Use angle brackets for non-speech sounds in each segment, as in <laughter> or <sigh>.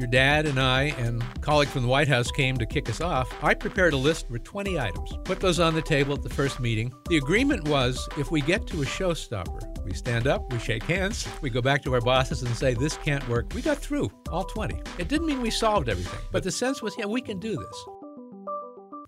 your dad and I and a colleague from the White House came to kick us off, I prepared a list for 20 items. Put those on the table at the first meeting. The agreement was if we get to a showstopper, we stand up, we shake hands, we go back to our bosses and say, This can't work. We got through all 20. It didn't mean we solved everything, but the sense was, yeah, we can do this.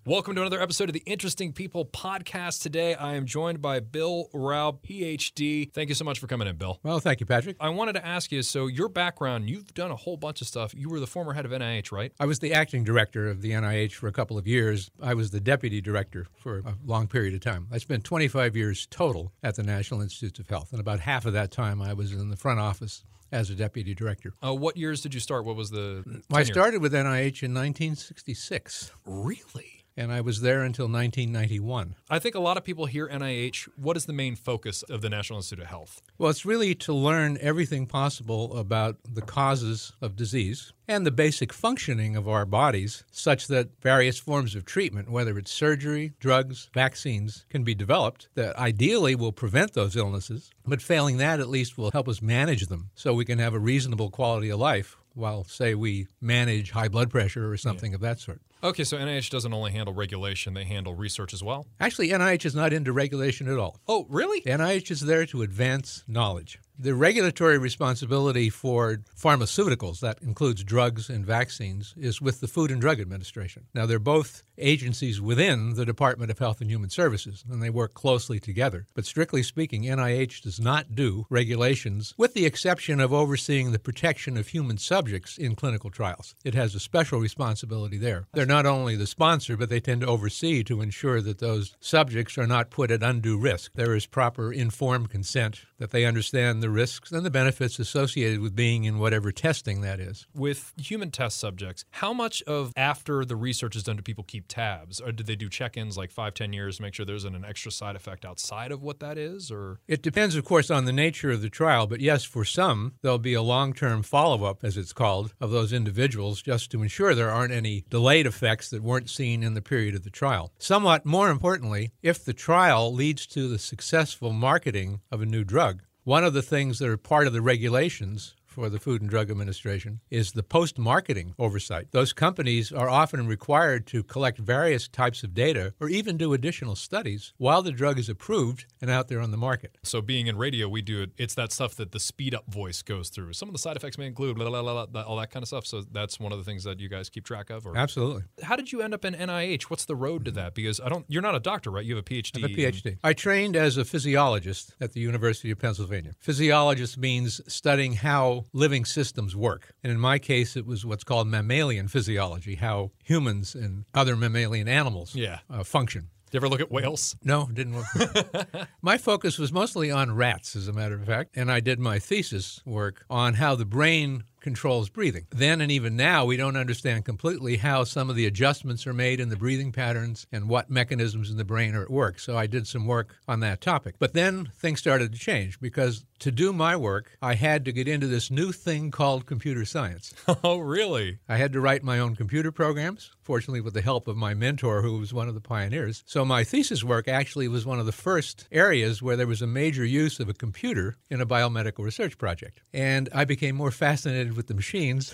Welcome to another episode of the Interesting People podcast. Today, I am joined by Bill Raub, PhD. Thank you so much for coming in, Bill. Well, thank you, Patrick. I wanted to ask you so, your background, you've done a whole bunch of stuff. You were the former head of NIH, right? I was the acting director of the NIH for a couple of years. I was the deputy director for a long period of time. I spent 25 years total at the National Institutes of Health, and about half of that time I was in the front office as a deputy director. Uh, what years did you start? What was the. I started with NIH in 1966. Really? And I was there until 1991. I think a lot of people hear NIH. What is the main focus of the National Institute of Health? Well, it's really to learn everything possible about the causes of disease and the basic functioning of our bodies, such that various forms of treatment, whether it's surgery, drugs, vaccines, can be developed that ideally will prevent those illnesses, but failing that, at least will help us manage them so we can have a reasonable quality of life while, say, we manage high blood pressure or something yeah. of that sort. Okay, so NIH doesn't only handle regulation, they handle research as well? Actually, NIH is not into regulation at all. Oh, really? NIH is there to advance knowledge. The regulatory responsibility for pharmaceuticals, that includes drugs and vaccines, is with the Food and Drug Administration. Now, they're both agencies within the Department of Health and Human Services, and they work closely together. But strictly speaking, NIH does not do regulations, with the exception of overseeing the protection of human subjects in clinical trials. It has a special responsibility there. They're not only the sponsor, but they tend to oversee to ensure that those subjects are not put at undue risk. There is proper informed consent, that they understand the risks and the benefits associated with being in whatever testing that is. With human test subjects, how much of after the research is done do people keep tabs? Or do they do check ins like five, ten years to make sure there isn't an extra side effect outside of what that is? Or It depends, of course, on the nature of the trial. But yes, for some, there'll be a long term follow up, as it's called, of those individuals just to ensure there aren't any delayed effects that weren't seen in the period of the trial. Somewhat more importantly, if the trial leads to the successful marketing of a new drug, one of the things that are part of the regulations for the Food and Drug Administration is the post marketing oversight. Those companies are often required to collect various types of data or even do additional studies while the drug is approved and out there on the market. So, being in radio, we do it, it's that stuff that the speed up voice goes through. Some of the side effects may include blah, blah, blah, blah, all that kind of stuff. So, that's one of the things that you guys keep track of? Or? Absolutely. How did you end up in NIH? What's the road to mm-hmm. that? Because I don't, you're not a doctor, right? You have a PhD. I have a PhD. I trained as a physiologist at the University of Pennsylvania. Physiologist means studying how living systems work. And in my case, it was what's called mammalian physiology, how humans and other mammalian animals yeah. uh, function. Did you ever look at whales? No, didn't look. <laughs> my focus was mostly on rats, as a matter of fact, and I did my thesis work on how the brain controls breathing. Then and even now, we don't understand completely how some of the adjustments are made in the breathing patterns and what mechanisms in the brain are at work. So I did some work on that topic. But then things started to change because to do my work, I had to get into this new thing called computer science. <laughs> Oh, really? I had to write my own computer programs, fortunately, with the help of my mentor, who was one of the pioneers. So my thesis work actually was one of the first areas where there was a major use of a computer in a biomedical research project. And I became more fascinated with the machines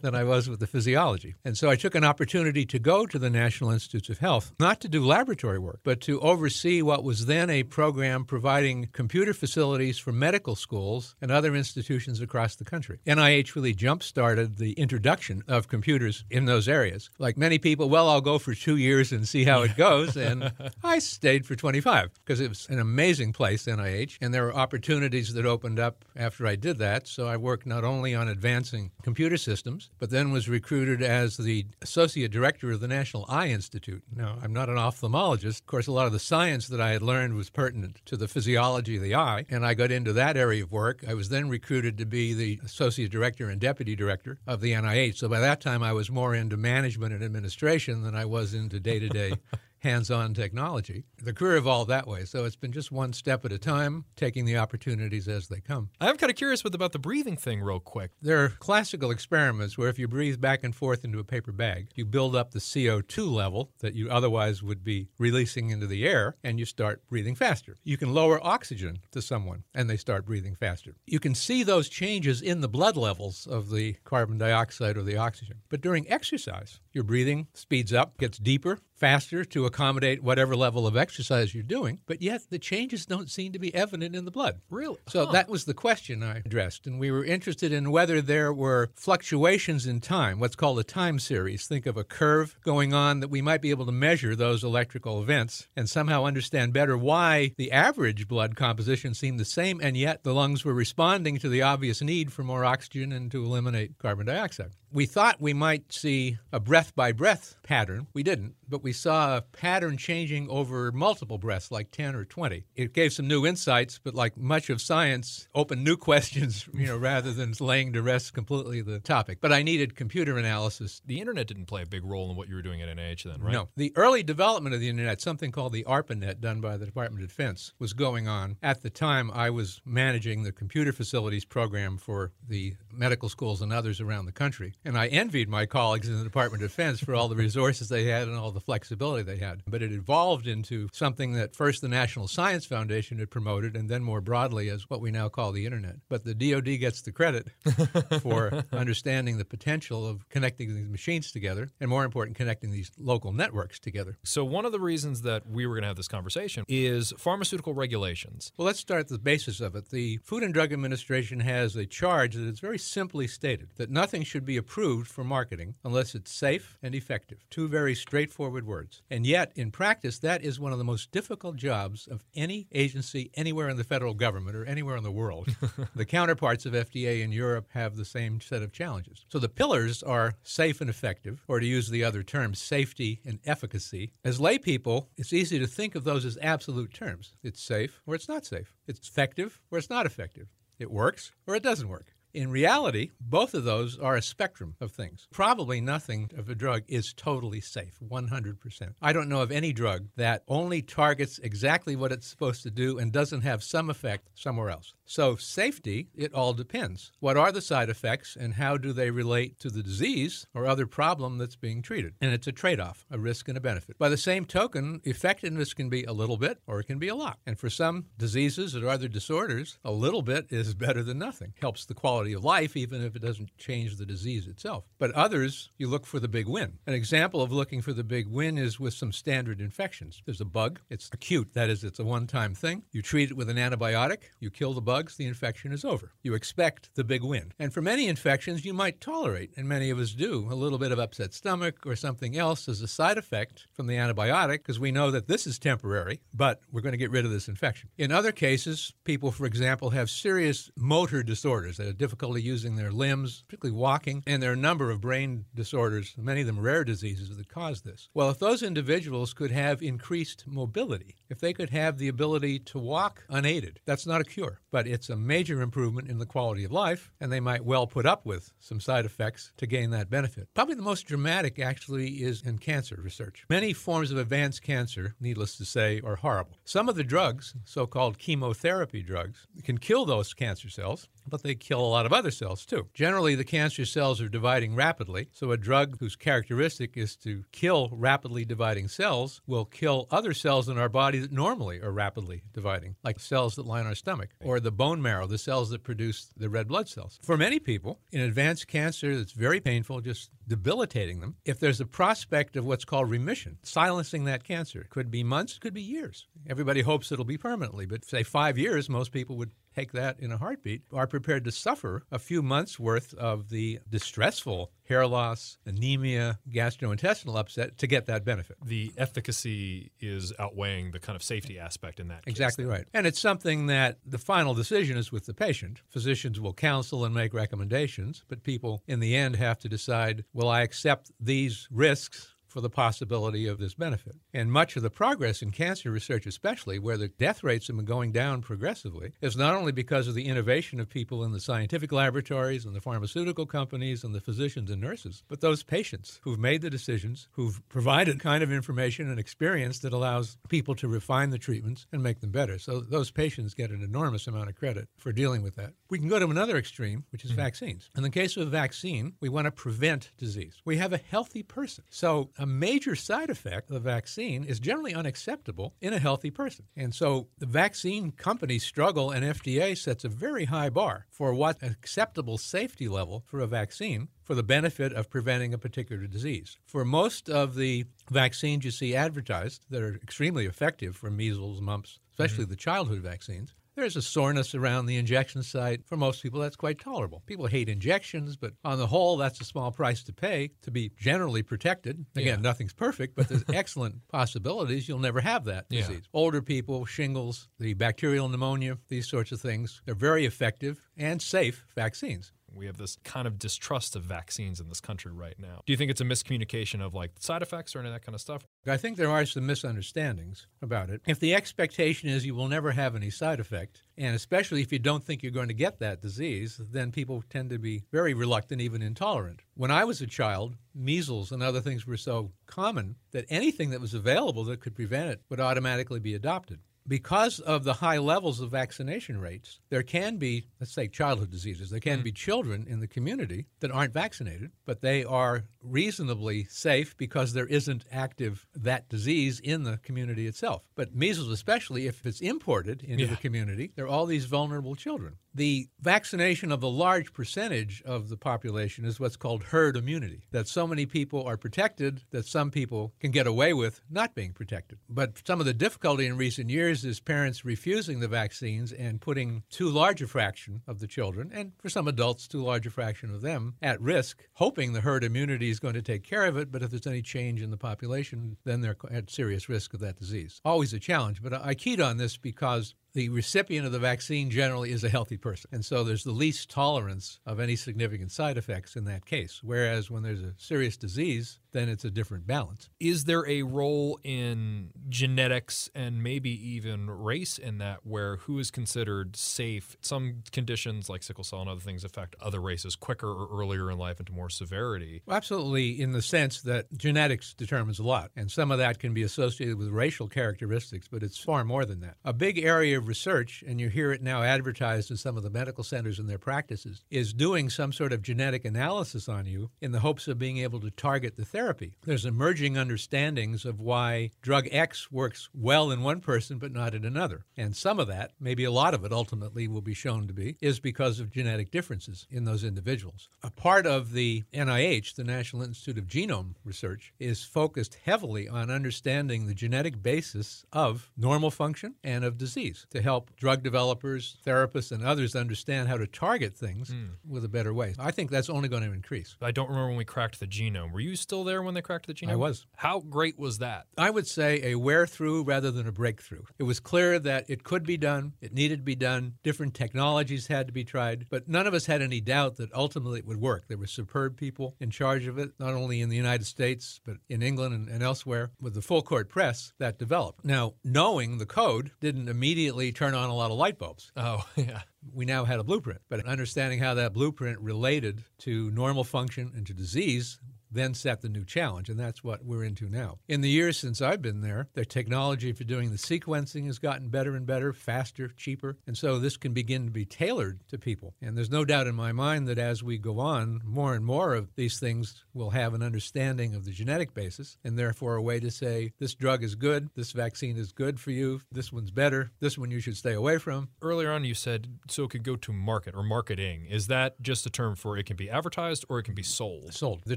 than I was with the physiology. And so I took an opportunity to go to the National Institutes of Health, not to do laboratory work, but to oversee what was then a program providing computer facilities for medical schools and other institutions across the country. NIH really jump started the introduction of computers in those areas. Like many people, well, I'll go for two years and see how it goes. And <laughs> I stayed for 25 because it was an amazing place, NIH, and there were opportunities that opened up after I did that. So I worked not only on advancing computer systems, but then was recruited as the associate director of the National Eye Institute. Now, I'm not an ophthalmologist. Of course, a lot of the science that I had learned was pertinent to the physiology of the eye, and I got into that area of work. I was then recruited to be the associate director and deputy director of the NIH. So by that time, I was more into management and administration than I was into day to day hands on technology. The career evolved that way. So it's been just one step at a time, taking the opportunities as they come. I'm kind of curious with about the breathing thing, real quick. There are classical experiments where if you breathe back and forth into a paper bag, you build up the CO2 level that you otherwise would be releasing into the air, and you start breathing faster. You can lower oxygen to someone, and they start breathing faster. You can see those changes in the blood levels of the carbon dioxide or the oxygen. But during exercise, your breathing speeds up, gets deeper, faster to accommodate whatever level of exercise you're doing, but yet the changes don't seem to be evident in the blood. Really? So Huh. that was the question I addressed, and we were interested in whether there were fluctuations in time, what's called a time series. Think of a curve going on that we might be able to measure those electrical events and somehow understand better why the average blood composition seemed the same, and yet the lungs were responding to the obvious need for more oxygen and to eliminate carbon dioxide. We thought we might see a breath by breath pattern. We didn't, but we saw a pattern changing over multiple breaths, like 10 or 20. It gave some new insights, but like much of science, opened new <laughs> questions, you know, rather than laying to rest completely the topic. But I needed computer analysis. The internet didn't play a big role in what you were doing at NIH then, right? No. The early development of the internet, something called the ARPANET done by the Department of Defense, was going on. At the time, I was managing the computer facilities program for the medical schools and others around the country. And I envied my colleagues in the Department of Defense for all the resources they had and all the flexibility they had. But it evolved into something that first the National Science Foundation had promoted and then more broadly as what we now call the internet. But the DoD gets the credit <laughs> for understanding the potential of connecting these machines together and more important connecting these local networks together. So one of the reasons that we were going to have this conversation is pharmaceutical regulations. Well, let's start at the basis of it. The Food and Drug Administration has a charge that is very simply stated that nothing should be approved for marketing unless it's safe and effective. Two very straightforward words. And yet, in practice, that is one of the most difficult jobs of any agency anywhere in the federal government or anywhere in the world. <laughs> the counterparts of FDA in Europe have the same set of challenges. So the pillars are safe and effective, or to use the other terms, safety and efficacy. As lay people, it's easy to think of those as absolute terms. It's safe or it's not safe. It's effective or it's not effective. It works or it doesn't work. In reality, both of those are a spectrum of things. Probably nothing of a drug is totally safe, 100%. I don't know of any drug that only targets exactly what it's supposed to do and doesn't have some effect somewhere else. So, safety, it all depends. What are the side effects and how do they relate to the disease or other problem that's being treated? And it's a trade off, a risk and a benefit. By the same token, effectiveness can be a little bit or it can be a lot. And for some diseases or other disorders, a little bit is better than nothing. Helps the quality of life, even if it doesn't change the disease itself. But others, you look for the big win. An example of looking for the big win is with some standard infections. There's a bug, it's acute, that is, it's a one time thing. You treat it with an antibiotic, you kill the bugs, the infection is over. You expect the big win. And for many infections, you might tolerate, and many of us do, a little bit of upset stomach or something else as a side effect from the antibiotic because we know that this is temporary, but we're going to get rid of this infection. In other cases, people, for example, have serious motor disorders that have difficulty using their limbs, particularly walking, and there are a number of brain disorders, many of them rare diseases that cause this. Well, if those individuals could have increased mobility, if they could have the ability to walk unaided, that's not a cure, but it's a major improvement in the quality of life, and they might well put up with some side effects to gain that benefit. Probably the most dramatic, actually, is in cancer research. Many forms of advanced cancer, needless to say, are horrible. Some of the drugs, so called chemotherapy drugs, can kill those cancer cells, but they kill a lot of other cells too. Generally, the cancer cells are dividing rapidly, so a drug whose characteristic is to kill rapidly dividing cells will kill other cells in our body that normally are rapidly dividing, like cells that line our stomach, or the bone marrow, the cells that produce the red blood cells. For many people, in advanced cancer that's very painful, just debilitating them, if there's a prospect of what's called remission, silencing that cancer, It could be months, could be years. Everybody hopes it'll be permanently, but say five years, most people would take that in a heartbeat, are prepared to suffer a few months worth of the distressful hair loss, anemia, gastrointestinal upset to get that benefit. The efficacy is outweighing the kind of safety aspect in that. case. Exactly right. And it's something that the final decision is with the patient. Physicians will counsel and make recommendations, but people in the end have to decide will I accept these risks for the possibility of this benefit. And much of the progress in cancer research, especially where the death rates have been going down progressively, is not only because of the innovation of people in the scientific laboratories and the pharmaceutical companies and the physicians and nurses, but those patients who've made the decisions, who've provided kind of information and experience that allows people to refine the treatments and make them better. So those patients get an enormous amount of credit for dealing with that. We can go to another extreme, which is mm-hmm. vaccines. In the case of a vaccine, we want to prevent disease. We have a healthy person. So a major side effect of the vaccine is generally unacceptable in a healthy person. And so the vaccine companies struggle and FDA sets a very high bar for what acceptable safety level for a vaccine for the benefit of preventing a particular disease. For most of the vaccines you see advertised that are extremely effective for measles, mumps, especially mm-hmm. the childhood vaccines, there's a soreness around the injection site. For most people, that's quite tolerable. People hate injections, but on the whole, that's a small price to pay to be generally protected. Again, yeah. nothing's perfect, but there's <laughs> excellent possibilities you'll never have that disease. Yeah. Older people, shingles, the bacterial pneumonia, these sorts of things, they're very effective and safe vaccines. We have this kind of distrust of vaccines in this country right now. Do you think it's a miscommunication of like side effects or any of that kind of stuff? I think there are some misunderstandings about it. If the expectation is you will never have any side effect, and especially if you don't think you're going to get that disease, then people tend to be very reluctant, even intolerant. When I was a child, measles and other things were so common that anything that was available that could prevent it would automatically be adopted because of the high levels of vaccination rates, there can be, let's say, childhood diseases. There can mm. be children in the community that aren't vaccinated, but they are reasonably safe because there isn't active that disease in the community itself. But measles, especially if it's imported into yeah. the community, there are all these vulnerable children. The vaccination of a large percentage of the population is what's called herd immunity, that so many people are protected that some people can get away with not being protected. But some of the difficulty in recent years is parents refusing the vaccines and putting too large a fraction of the children, and for some adults, too large a fraction of them, at risk, hoping the herd immunity is going to take care of it. But if there's any change in the population, then they're at serious risk of that disease. Always a challenge. But I keyed on this because the recipient of the vaccine generally is a healthy person. And so there's the least tolerance of any significant side effects in that case. Whereas when there's a serious disease, then it's a different balance. Is there a role in genetics and maybe even race in that where who is considered safe? Some conditions like sickle cell and other things affect other races quicker or earlier in life into more severity. Well, Absolutely, in the sense that genetics determines a lot. And some of that can be associated with racial characteristics, but it's far more than that. A big area of research, and you hear it now advertised in some of the medical centers in their practices, is doing some sort of genetic analysis on you in the hopes of being able to target the therapy. There's emerging understandings of why drug X works well in one person but not in another. And some of that, maybe a lot of it ultimately will be shown to be, is because of genetic differences in those individuals. A part of the NIH, the National Institute of Genome Research, is focused heavily on understanding the genetic basis of normal function and of disease to help drug developers, therapists, and others understand how to target things mm. with a better way. I think that's only going to increase. I don't remember when we cracked the genome. Were you still there when they cracked the genome? I was. How great was that? I would say a wear through rather than a breakthrough. It was clear that it could be done, it needed to be done, different technologies had to be tried, but none of us had any doubt that ultimately it would work. There were superb people in charge of it, not only in the United States, but in England and, and elsewhere, with the full court press that developed. Now, knowing the code didn't immediately turn on a lot of light bulbs. <laughs> Oh, yeah. We now had a blueprint, but understanding how that blueprint related to normal function and to disease then set the new challenge, and that's what we're into now. In the years since I've been there, the technology for doing the sequencing has gotten better and better, faster, cheaper, and so this can begin to be tailored to people. And there's no doubt in my mind that as we go on, more and more of these things will have an understanding of the genetic basis, and therefore a way to say this drug is good, this vaccine is good for you, this one's better, this one you should stay away from. Earlier on, you said so it could go to market or marketing. Is that just a term for it can be advertised or it can be sold? Sold. The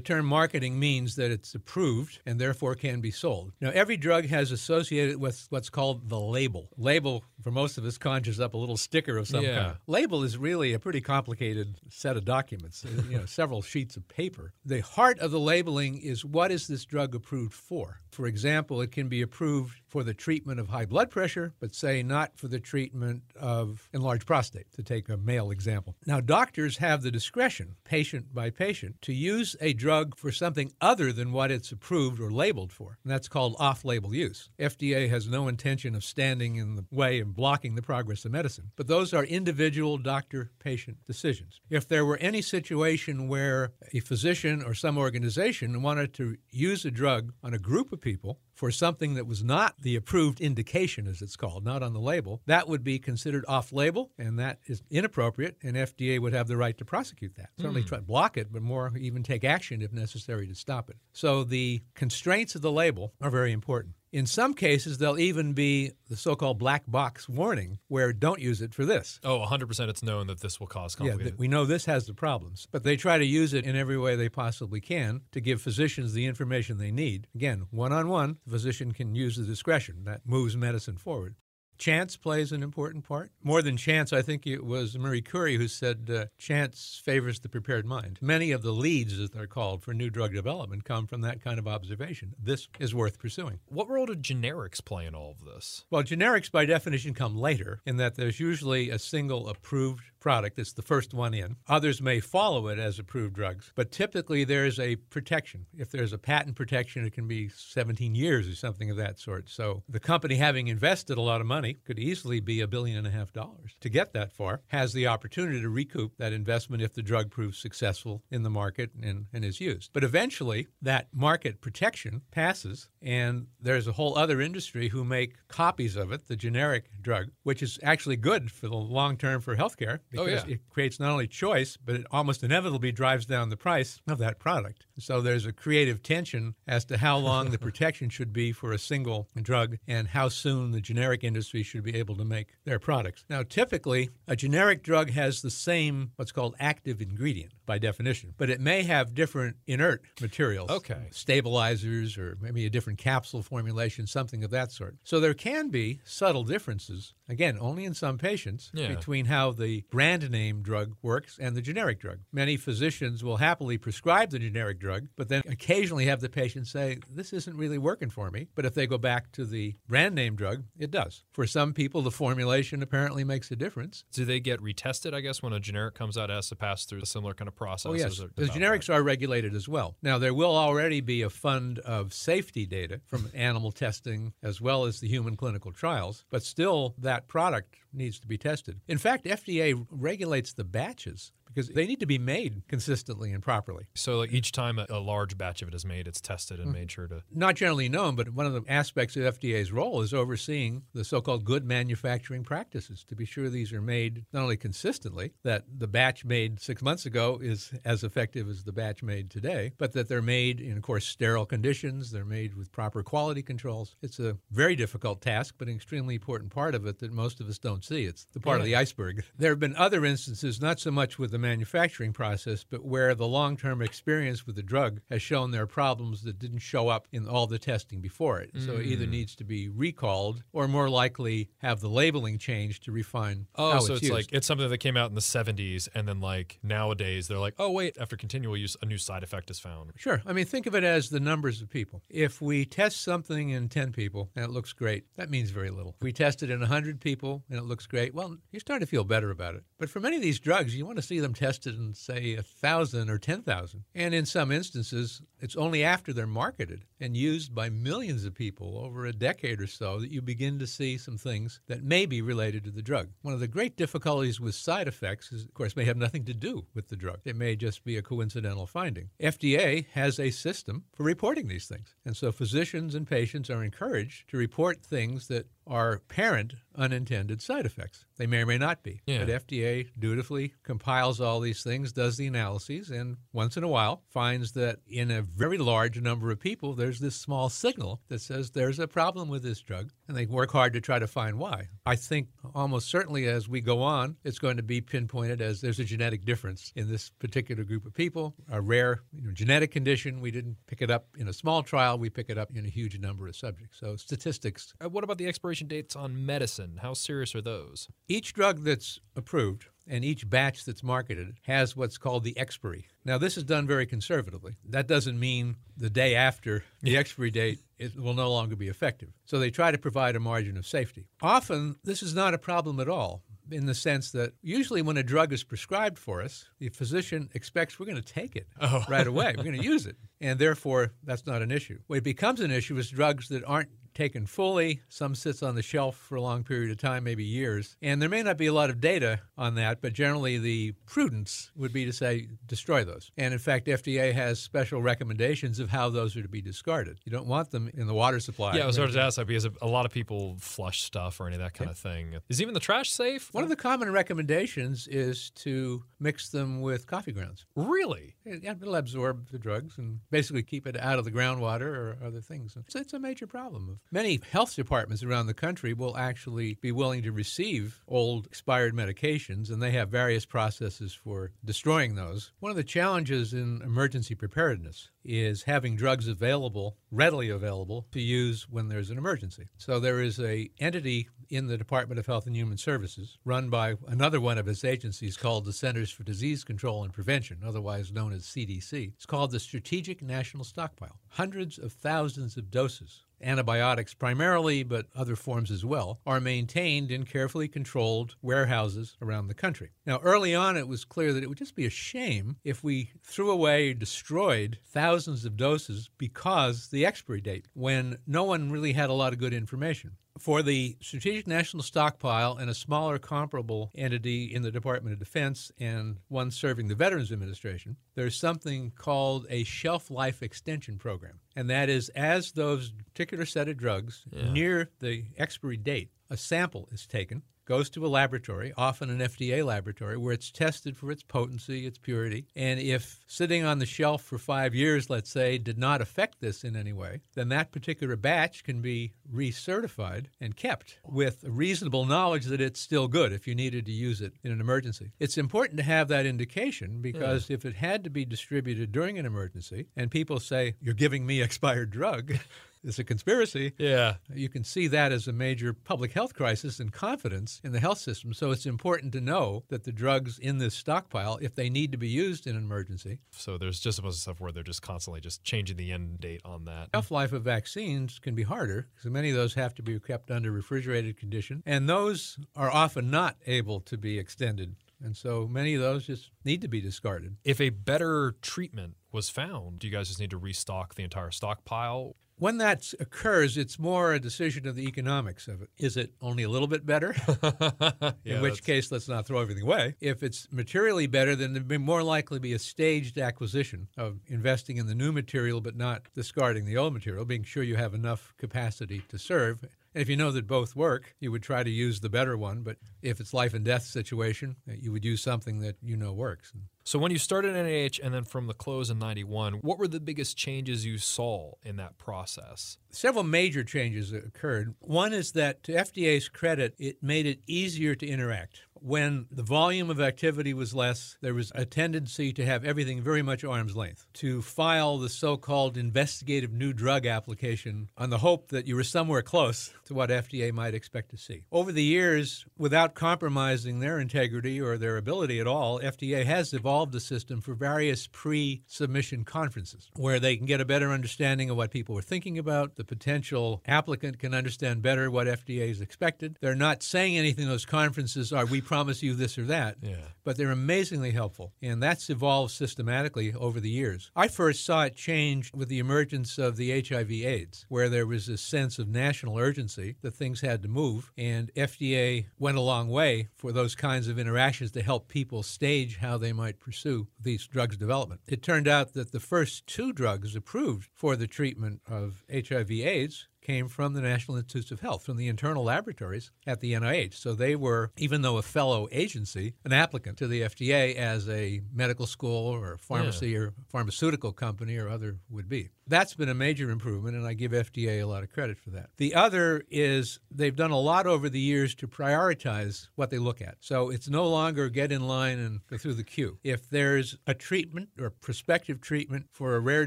term market marketing means that it's approved and therefore can be sold. Now, every drug has associated with what's called the label. Label, for most of us, conjures up a little sticker of some yeah. kind. Label is really a pretty complicated set of documents, uh, you know, <laughs> several sheets of paper. The heart of the labeling is what is this drug approved for? For example, it can be approved for the treatment of high blood pressure, but say not for the treatment of enlarged prostate, to take a male example. Now, doctors have the discretion, patient by patient, to use a drug for something other than what it's approved or labeled for. And that's called off label use. FDA has no intention of standing in the way of blocking the progress of medicine, but those are individual doctor patient decisions. If there were any situation where a physician or some organization wanted to use a drug on a group of people for something that was not the approved indication, as it's called, not on the label, that would be considered off label, and that is inappropriate, and FDA would have the right to prosecute that. Certainly Hmm. try to block it, but more even take action if necessary to stop it. So the constraints of the label are very important. In some cases, there'll even be the so called black box warning where don't use it for this. Oh, 100% it's known that this will cause Yeah, complicated. we know this has the problems, but they try to use it in every way they possibly can to give physicians the information they need. Again, one on one, the physician can use the discretion. That moves medicine forward. Chance plays an important part. More than chance, I think it was Marie Curie who said uh, chance favors the prepared mind. Many of the leads, as they're called, for new drug development come from that kind of observation. This is worth pursuing. what role do generics play in all of this? Well, generics by definition come later in that there's usually a single approved product that's the first one in. Others may follow it as approved drugs, but typically there's a protection. If there's a patent protection, it can be 17 years or something of that sort. So the company, having invested a lot of money, could easily be a billion and a half dollars to get that far, has the opportunity to recoup that investment if the drug proves successful in the market and, and is used. But eventually, that market protection passes, and there's a whole other industry who make copies of it, the generic drug, which is actually good for the long term for healthcare Oh, yeah. it creates not only choice, but it almost inevitably drives down the price of that product. So there's a creative tension as to how long the <laughs> protection should be for a single drug and how soon the generic industry should be able to make their products. Now, typically, a generic drug has the same, what's called active ingredient by definition, but it may have different inert materials. Okay. Stabilizers or maybe a different capsule formulation, something of that sort. So there can be subtle differences, again, only in some patients, Yeah. between how the brand name drug works and the generic drug. Many physicians will happily prescribe the generic drug, but then occasionally have the patient say, This isn't really working for me. But if they go back to the brand name drug, it does. For some people, the formulation apparently makes a difference. Do they get retested, I guess, when a generic comes out, it has to pass through a similar kind of process? Oh, yes. The generics are regulated as well. Now, there will already be a fund of safety data from <laughs> animal testing as well as the human clinical trials, but still, that product needs to be tested. In fact, FDA regulates the batches because they need to be made consistently and properly. So, each time a, a large batch of it is made, it's tested and mm-hmm. made sure to. Not generally known, but one of the aspects of FDA's role is overseeing the so called good manufacturing practices to be sure these are made not only consistently, that the batch made six months ago is as effective as the batch made today, but that they're made in, of course, sterile conditions, they're made with proper quality controls. It's a very difficult task, but an extremely important part of it that most of us don't see. It's the part of the iceberg. There have been other instances, not so much with the manufacturing process, but where the long term experience with the drug has shown there are problems that didn't show up in all the testing before it. So it Mm. either needs to be recalled or more likely have the labeling changed to refine Oh, so it's, it's like it's something that came out in the 70s, and then like nowadays they're like, oh wait, after continual use, a new side effect is found. Sure. I mean, think of it as the numbers of people. If we test something in 10 people and it looks great, that means very little. If we test it in 100 people and it looks great, well, you're starting to feel better about it. But for many of these drugs, you want to see them tested in, say, a 1,000 or 10,000. And in some instances, it's only after they're marketed and used by millions of people over a decade or so that you begin to see some things that may be related to the drug. One of the great difficulties with side effects is, of course, may have nothing to do with the drug. It may just be a coincidental finding. FDA has a system for reporting these things. And so physicians and patients are encouraged to report things that are parent unintended side effects. They may or may not be. Yeah. But FDA dutifully compiles all these things, does the analyses, and once in a while finds that in a very large number of people, there's this small signal that says there's a problem with this drug, and they work hard to try to find why. I think almost certainly as we go on, it's going to be pinpointed as there's a genetic difference in this particular group of people, a rare you know, genetic condition. We didn't pick it up in a small trial, we pick it up in a huge number of subjects. So statistics Uh, what about the expiration dates on medicine? How serious are those? Each drug that's approved and each batch that's marketed has what's called the expiry. Now, this is done very conservatively. That doesn't mean the day after the expiry date it will no longer be effective. So they try to provide a margin of safety. Often, this is not a problem at all in the sense that usually when a drug is prescribed for us, the physician expects we're going to take it oh. right away. We're going to use it. And therefore, that's not an issue. What becomes an issue is drugs that aren't taken fully. Some sits on the shelf for a long period of time, maybe years. And there may not be a lot of data on that, but generally the prudence would be to say destroy those. And in fact, FDA has special recommendations of how those are to be discarded. You don't want them in the water supply. Yeah, I was sort of ask that because a lot of people flush stuff or any of that kind of thing. Is even the trash safe? One of the common recommendations is to mix them with coffee grounds. Really? Yeah, it'll absorb the drugs and basically keep it out of the groundwater or other things. So it's a major problem of Many health departments around the country will actually be willing to receive old expired medications, and they have various processes for destroying those. One of the challenges in emergency preparedness is having drugs available, readily available, to use when there's an emergency. So there is a entity in the Department of Health and Human Services run by another one of its agencies called the Centers for Disease Control and Prevention, otherwise known as CDC. It's called the Strategic National Stockpile. Hundreds of thousands of doses antibiotics primarily, but other forms as well, are maintained in carefully controlled warehouses around the country. Now, early on, it was clear that it would just be a shame if we threw away, destroyed thousands of doses because the expiry date, when no one really had a lot of good information for the Strategic National Stockpile and a smaller comparable entity in the Department of Defense and one serving the Veterans Administration, there's something called a shelf life extension program. And that is as those particular set of drugs yeah. near the expiry date, a sample is taken goes to a laboratory, often an FDA laboratory, where it's tested for its potency, its purity. And if sitting on the shelf for five years, let's say, did not affect this in any way, then that particular batch can be recertified and kept with reasonable knowledge that it's still good if you needed to use it in an emergency. It's important to have that indication because yeah. if it had to be distributed during an emergency and people say, You're giving me <laughs> expired drug, it's a conspiracy. Yeah. You can see that as a major public health crisis and confidence in the health system. So it's important to know that the drugs in this stockpile, if they need to be used in an emergency. So there's just a bunch of stuff where they're just constantly just changing the end date on that. Shelf life of vaccines can be harder because many of those have to be kept under refrigerated condition, and those are often not able to be extended and so many of those just need to be discarded. If a better treatment was found, do you guys just need to restock the entire stockpile? When that occurs, it's more a decision of the economics of it. Is it only a little bit better? <laughs> yeah, In which case, let's not throw everything away. If it's materially better, then there'd be more likely be a staged acquisition of investing in the new material but not discarding the old material, being sure you have enough capacity to serve if you know that both work, you would try to use the better one. But if it's life and death situation, uh, you would use something that you know works. So when you started NIH and then from the close in 91, what were the biggest changes you saw in that process? Several major changes occurred. One is that to FDA's credit, it made it easier to interact. When the volume of activity was less, there was a tendency to have everything very much arm's length, to file the so called investigative new drug application on the hope that you were somewhere close to what FDA might expect to see. Over the years, without compromising their integrity or their ability at all, FDA has evolved a system for various pre submission conferences where they can get a better understanding of what people are thinking about. The potential applicant can understand better what FDA is expected. They're not saying anything in those conferences are we promise you this or that, yeah. but they're amazingly helpful. And that's evolved systematically over the years. I first saw it change with the emergence of the HIV AIDS, where there was a sense of national urgency that things had to move. And FDA went a long way for those kinds of interactions to help people stage how they might pursue these drugs development. It turned out that the first two drugs approved for the treatment of HIV AIDS came from the National Institutes of Health, from the internal laboratories at the NIH. So they were, even though a fellow agency, an applicant to the FDA as a medical school or pharmacy yeah. or pharmaceutical company or other would be. That's been a major improvement, and I give FDA a lot of credit for that. The other is they've done a lot over the years to prioritize what they look at. So it's no longer get in line and go through the queue. If there's a treatment or prospective treatment for a rare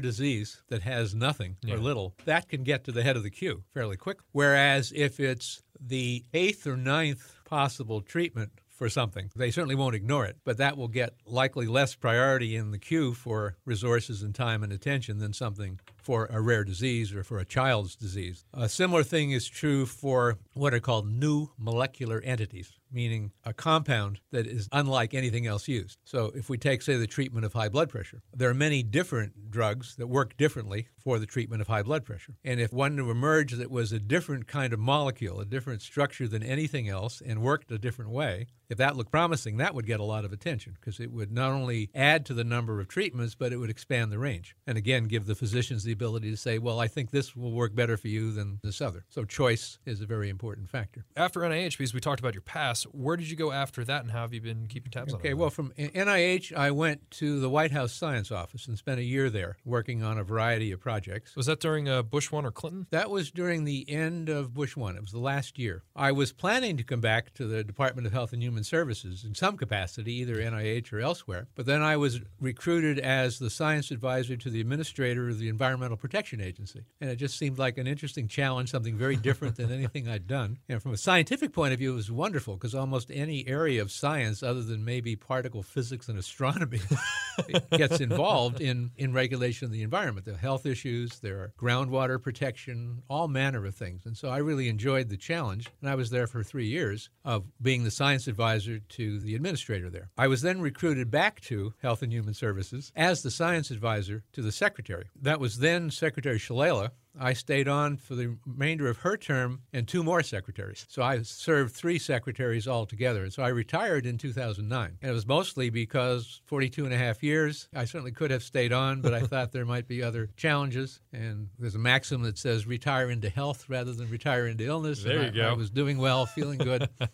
disease that has nothing yeah. or little, that can get to the head of the queue fairly quick. Whereas if it's the eighth or ninth possible treatment for something. They certainly won't ignore it, but that will get likely less priority in the queue for resources and time and attention than something for a rare disease or for a child's disease. A similar thing is true for what are called new molecular entities meaning a compound that is unlike anything else used. So, if we take, say, the treatment of high blood pressure, there are many different drugs that work differently for the treatment of high blood pressure. And if one to emerge that was a different kind of molecule, a different structure than anything else, and worked a different way, if that looked promising, that would get a lot of attention because it would not only add to the number of treatments, but it would expand the range. And again, give the physicians the ability to say, well, I think this will work better for you than this other. So choice is a very important factor. After NIH, because we talked about your past, where did you go after that and how have you been keeping tabs okay, on it? Okay, well, from NIH, I went to the White House Science Office and spent a year there working on a variety of projects. Was that during uh, Bush 1 or Clinton? That was during the end of Bush 1. It was the last year. I was planning to come back to the Department of Health and Human Services in some capacity, either NIH or elsewhere. But then I was recruited as the science advisor to the administrator of the Environmental Protection Agency. And it just seemed like an interesting challenge, something very different than <laughs> anything I'd done. And from a scientific point of view, it was wonderful because almost any area of science, other than maybe particle physics and astronomy, <laughs> gets involved in, in regulation of the environment. There are health issues, there are groundwater protection, all manner of things. And so I really enjoyed the challenge. And I was there for three years of being the science advisor to the administrator there. I was then recruited back to Health and Human Services as the science advisor to the secretary. That was then Secretary Shalala, I stayed on for the remainder of her term and two more secretaries. So I served three secretaries altogether. And so I retired in 2009. And it was mostly because 42 and a half years, I certainly could have stayed on, but I <laughs> thought there might be other challenges. And there's a maxim that says retire into health rather than retire into illness. There and you I, go. I was doing well, feeling good. <laughs> and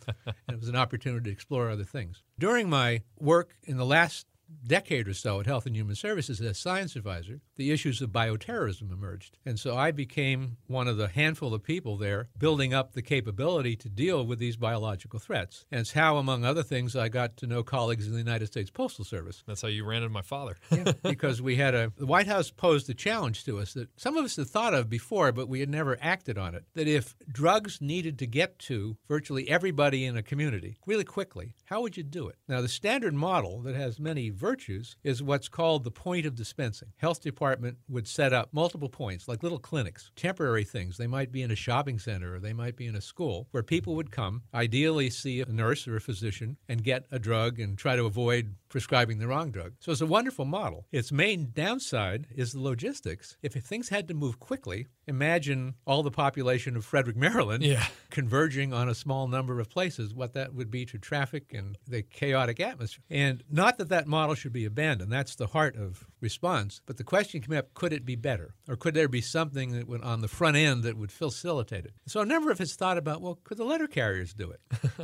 it was an opportunity to explore other things. During my work in the last decade or so at Health and Human Services as science advisor, the issues of bioterrorism emerged. And so I became one of the handful of people there building up the capability to deal with these biological threats. And it's how, among other things, I got to know colleagues in the United States Postal Service. That's how you ran into my father. <laughs> yeah, because we had a, the White House posed a challenge to us that some of us had thought of before, but we had never acted on it. That if drugs needed to get to virtually everybody in a community really quickly, how would you do it? Now, the standard model that has many virtues is what's called the point of dispensing. Health department would set up multiple points, like little clinics, temporary things. They might be in a shopping center or they might be in a school where people would come, ideally see a nurse or a physician, and get a drug and try to avoid prescribing the wrong drug. So it's a wonderful model. Its main downside is the logistics. If things had to move quickly, imagine all the population of Frederick, Maryland Yeah. converging on a small number of places, what that would be to traffic and the chaotic atmosphere. And not that that model should be abandoned. That's the heart of response. But the question came up, could it be better? Or could there be something that would on the front end that would facilitate it? So a number of us thought about, well, could the letter carriers do it?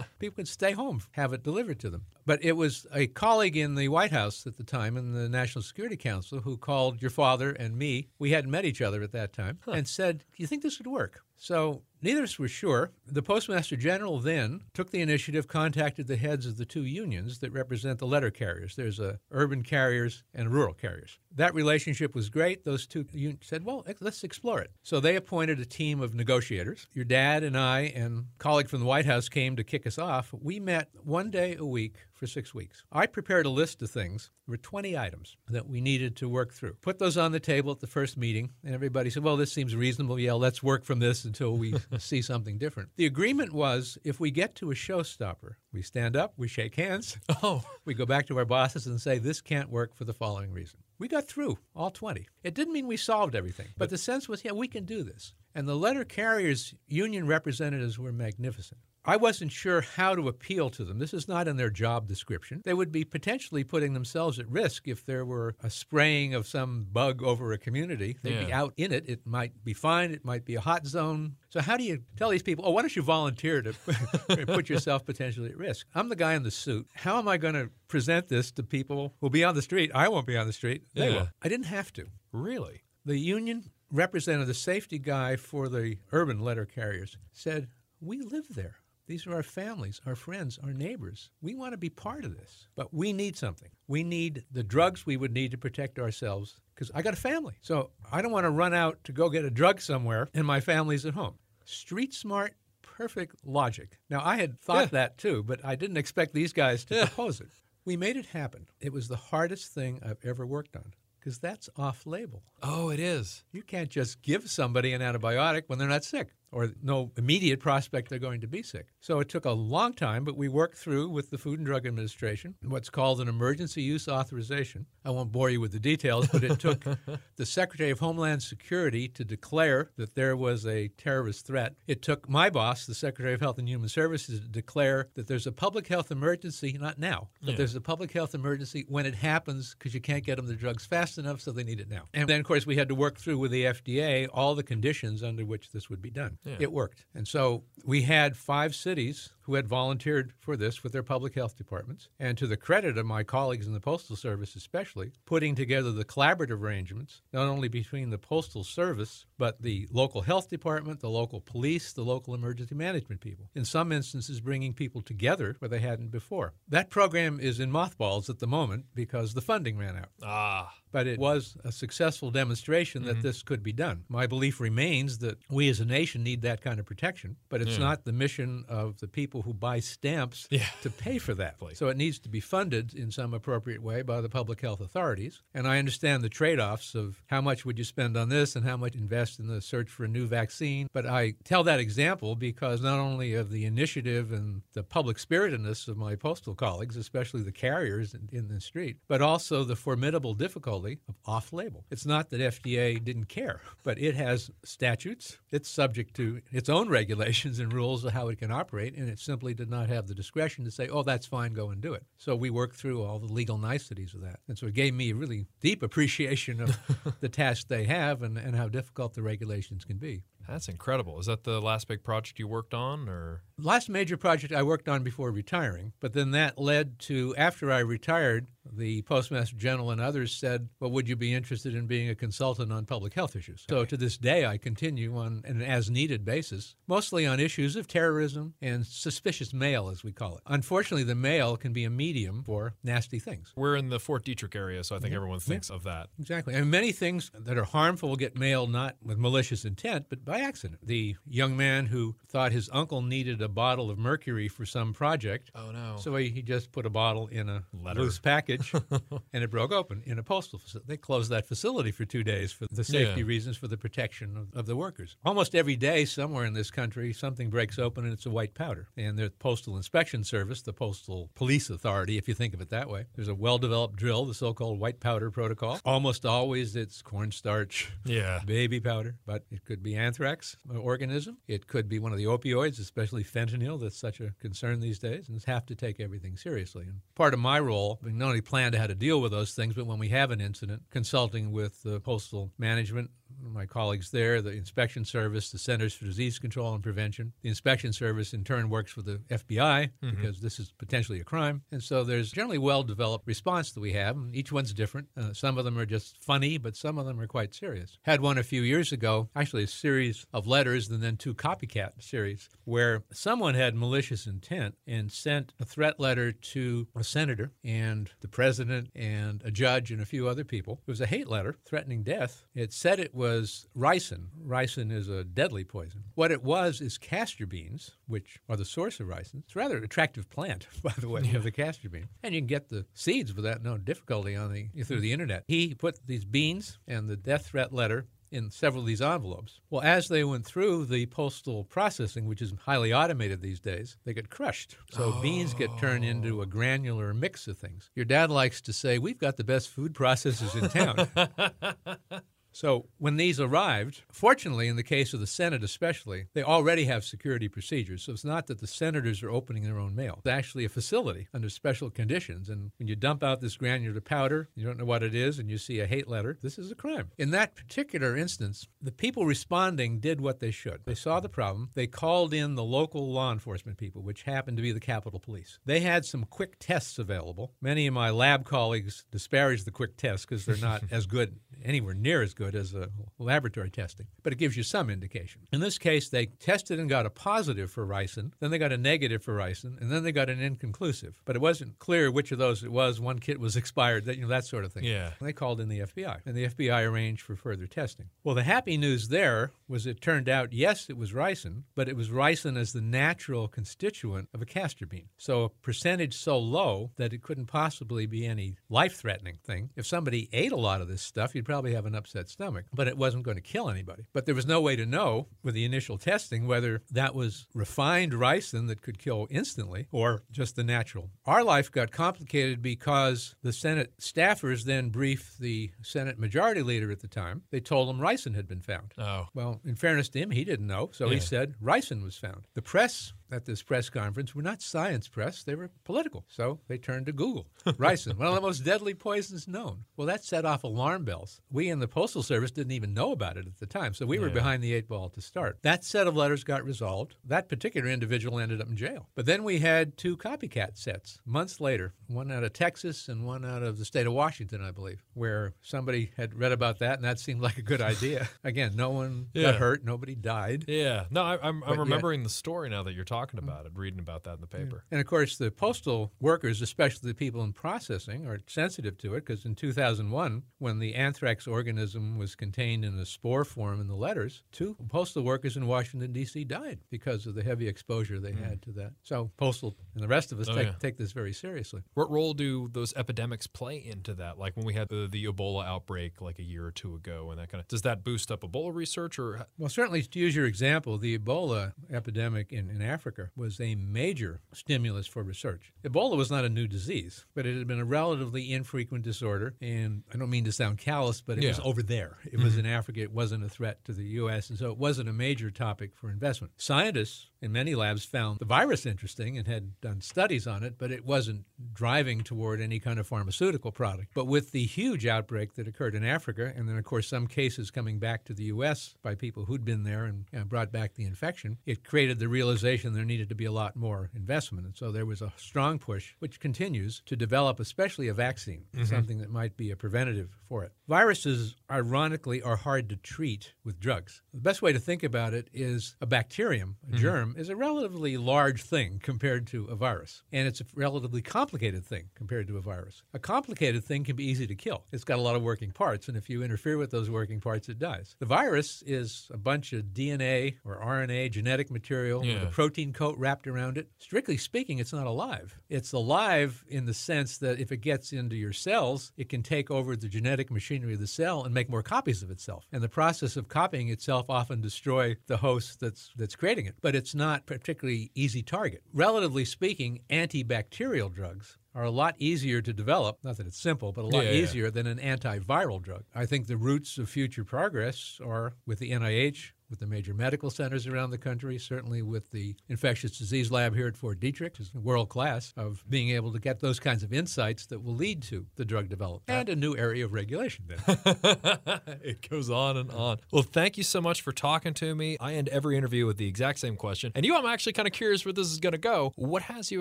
<laughs> People could stay home, have it delivered to them. But it was a colleague in the White House at the time, in the National Security Council, who called your father and me. We hadn't met each other at that time, and said, Do you think this would work? So neither of us were sure. The Postmaster General then took the initiative, contacted the heads of the two unions that represent the letter carriers. There's a urban carriers and rural carriers. That relationship was great. Those two unions said, well, let's explore it. So they appointed a team of negotiators. Your dad and I and a colleague from the White House came to kick us off. We met one day a week for six weeks. I prepared a list of things. There were 20 items that we needed to work through. Put those on the table at the first meeting, and everybody said, well, this seems reasonable. Yeah, let's work from this until we Uh, see something different. The agreement was if we get to a showstopper, we stand up, we shake hands, <laughs> Oh, we go back to our bosses and say, this can't work for the following reason. We got through all 20. It didn't mean we solved everything, but the sense was, yeah, we can do this. And the letter carriers union representatives were magnificent. I wasn't sure how to appeal to them. This is not in their job description. They would be potentially putting themselves at risk if there were a spraying of some bug over a community. They'd be out in it. It might be fine. It might be a hot zone. So, how do you tell these people, oh, why don't you volunteer to <laughs> put yourself potentially at risk? I'm the guy in the suit. How am I going to present this to people who'll be on the street? I won't be on the street. They Yeah. will. I didn't have to. really? The union representative, the safety guy for the urban letter carriers, said, We live there. These are our families, our friends, our neighbors. We want to be part of this, but we need something. We need the drugs we would need to protect ourselves because I got a family. So I don't want to run out to go get a drug somewhere and my family's at home. Street smart, perfect logic. Now, I had thought Yeah. that too, but I didn't expect these guys to propose it. We made it happen. It was the hardest thing I've ever worked on because that's off label. Oh, it is. You can't just give somebody an antibiotic when they're not sick or no immediate prospect they're going to be sick. So it took a long time, but we worked through with the Food and Drug Administration what's called an emergency use authorization. I won't bore you with the details, but it took <laughs> the Secretary of Homeland Security to declare that there was a terrorist threat. It took my boss, the Secretary of Health and Human Services, to declare that there's a public health emergency, not now, but Yeah. there's a public health emergency when it happens because you can't get them the drugs fast enough, so they need it now. And then, of course, we had to work through with the FDA all the conditions under which this would be done. Yeah. It worked. And so we had five cities who had volunteered for this with their public health departments. And to the credit of my colleagues in the Postal Service, especially, putting together the collaborative arrangements, not only between the Postal Service, but the local health department, the local police, the local emergency management people. In some instances, bringing people together where they hadn't before. That program is in mothballs at the moment because the funding ran out Ah, but it mm-hmm. was a successful demonstration that mm-hmm. this could be done. My belief remains that we as a nation need that kind of protection, but it's Yeah. not the mission of the people who buy stamps Yeah. to pay for that. So it needs to be funded in some appropriate way by the public health authorities. And I understand the trade offs of how much would you spend on this and how much invest in the search for a new vaccine. But I tell that example because not only of the initiative and the public spiritedness of my postal colleagues, especially the carriers in, in the street, but also the formidable difficulty of off label. It's not that FDA didn't care, but it has statutes. It's subject to its own regulations and rules of how it can operate, and it simply did not have the discretion to say, oh, that's fine, go and do it. So we worked through all the legal niceties of that. And so it gave me a really deep appreciation of <laughs> the task they have and, and how difficult the regulations can be. that's incredible. Is that the last big project you worked on, or Last major project I worked on before retiring, but then that led to after I retired, the Postmaster General and others said, Well, would you be interested in being a consultant on public health issues? So to this day, I continue on an as needed basis, mostly on issues of terrorism and suspicious mail, as we call it. Unfortunately, the mail can be a medium for nasty things. we're in the Fort Detrick area, so I think everyone thinks of that. Exactly. And many things that are harmful will get mailed not with malicious intent, but by accident. The young man who thought his uncle needed a bottle of mercury for some project. Oh no! So he, he just put a bottle in a Letter. loose package <laughs> and it broke open in a postal facility. They closed that facility for two days for the safety Yeah. reasons for the protection of, of the workers. Almost every day, somewhere in this country, something breaks open and it's a white powder. And the Postal Inspection Service, the Postal Police Authority, if you think of it that way, there's a well developed drill, the so called white powder protocol. Almost always it's cornstarch yeah, baby powder, but it could be anthrax organism. It could be one of the opioids, especially fentanyl, that's such a concern these days, and have to take everything seriously. And part of my role, not only plan to how to deal with those things, but when we have an incident, consulting with the postal management, my colleagues there, the inspection service, the Centers for Disease Control and Prevention. The inspection service in turn works with the FBI because this is potentially a crime. And so there's generally well developed response that we have. And each one's different. Uh, some of them are just funny, but some of them are quite serious. Had one a few years ago, actually a series of letters and then two copycat series, where someone had malicious intent and sent a threat letter to a senator and the president and a judge and a few other people. It was a hate letter threatening death. It said it was ricin. Ricin is a deadly poison. What it was is castor beans, which are the source of ricin. It's a rather attractive plant, <laughs> by the way, of the castor bean. And you can get the seeds without no difficulty on the through the internet. He put these beans and the death threat letter in several of these envelopes. Well, as they went through the postal processing, which is highly automated these days, they get crushed. So beans get turned into a granular mix of things. Your dad likes to say, We've got the best food processors in town. <laughs> So when these arrived, fortunately, in the case of the Senate especially, they already have security procedures. So it's not that the senators are opening their own mail. It's actually a facility under special conditions. And when you dump out this granular powder, you don't know what it is, and you see a hate letter, this is a crime. In that particular instance, the people responding did what they should. They saw the problem. They called in the local law enforcement people, which happened to be the Capitol Police. They had some quick tests available. Many of my lab colleagues disparage the quick tests because they're not <laughs> as good, anywhere near as good good as a laboratory testing, but it gives you some indication. In this case, they tested and got a positive for ricin, then they got a negative for ricin, and then they got an inconclusive. But it wasn't clear which of those it was. One kit was <laughs> expired, that, you know, that sort of thing. Yeah. And they called in the FBI, and the FBI arranged for further testing. Well, the happy news there was it turned out, yes, it was ricin, but it was ricin as the natural constituent of a castor bean. So a percentage so low that it couldn't possibly be any life threatening thing. If somebody ate a lot of this stuff, you'd probably have an upset stomach, but it wasn't going to kill anybody. But there was no way to know with the initial testing whether that was refined ricin that could kill instantly or just the natural. Our life got complicated because the Senate staffers then briefed the Senate majority leader at the time. They told him ricin had been found. Oh. Well, in fairness to him, he didn't know, so he said ricin was found. The press at this press conference were not science press, they were political. So they turned to Google. Ricin, one of the most deadly poisons known. Well, that set off alarm bells. We in the Postal Service didn't even know about it at the time, so we were behind the eight ball to start. That set of letters got resolved. That particular individual ended up in jail. But then we had two copycat sets months later, one out of Texas and one out of the state of Washington, I believe, where somebody had read about that and that seemed like a good idea. <laughs> Again, no one Yeah. got hurt, nobody died. Yeah. No, I, I'm, But I'm yet- remembering the story now that you're talking about it, reading about that in the paper. And of course, the postal workers, especially the people in processing, are sensitive to it because in 2001, when the anthrax organism was contained in a spore form in the letters, two postal workers in Washington, D.C. died because of the heavy exposure they hmm. had to that. So, postal and the rest of us Oh, take, yeah. take this very seriously. What role do those epidemics play into that? Like when we had the, the Ebola outbreak like a year or two ago, and that kind of does that boost up Ebola research or Well, certainly, to use your example, the Ebola epidemic in, in Africa was a major stimulus for research. Ebola was not a new disease, but it had been a relatively infrequent disorder. And I don't mean to sound callous, but it was over there. It was in mm-hmm. Africa. It wasn't a threat to the U.S., and so it wasn't a major topic for investment. Scientists in many labs found the virus interesting and had done studies on it, but it wasn't driving toward any kind of pharmaceutical product. But with the huge outbreak that occurred in Africa, and then, of course, some cases coming back to the U.S. by people who'd been there and, and brought back the infection, it created the realization there needed to be a lot more investment. And so there was a strong push, which continues, to develop especially a vaccine, mm-hmm. something that might be a preventative for it. Viruses, ironically, are hard to treat with drugs. The best way to think about it is a bacterium, a mm-hmm. germ, is a relatively large thing compared to a virus. And it's a relatively complicated thing compared to a virus. A complicated thing can be easy to kill. It's got a lot of working parts, and if you interfere with those working parts, it dies. The virus is a bunch of DNA or RNA, genetic material, with a protein coat wrapped around it. Strictly speaking, it's not alive. It's alive in the sense that if it gets into your cells, it can take over the genetic machinery of the cell and make more copies of itself. And the process of copying itself often destroy the host that's that's creating it. But it's not particularly easy target. Relatively speaking, antibacterial drugs are a lot easier to develop, not that it's simple, but a lot Yeah, yeah. easier than an antiviral drug. I think the roots of future progress are with the NIH, with the major medical centers around the country, certainly with the infectious disease lab here at Fort Detrick, is world class of being able to get those kinds of insights that will lead to the drug development and a new area of regulation. Then. <laughs> it goes on and on. Well, thank you so much for talking to me. I end every interview with the exact same question. And you, I'm actually kind of curious where this is going to go. What has you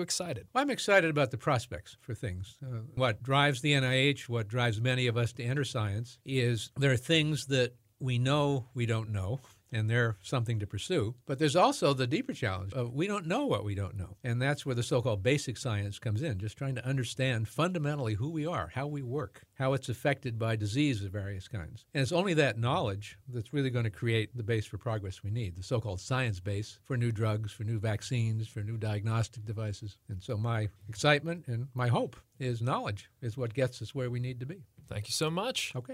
excited? I'm excited about the prospects for things. Uh, what drives the NIH, what drives many of us to enter science, is there are things that we know we don't know. And they're something to pursue. But there's also the deeper challenge of we don't know what we don't know. And that's where the so called basic science comes in, just trying to understand fundamentally who we are, how we work, how it's affected by disease of various kinds. And it's only that knowledge that's really going to create the base for progress we need, the so called science base for new drugs, for new vaccines, for new diagnostic devices. And so my excitement and my hope is knowledge is what gets us where we need to be. Thank you so much. Okay.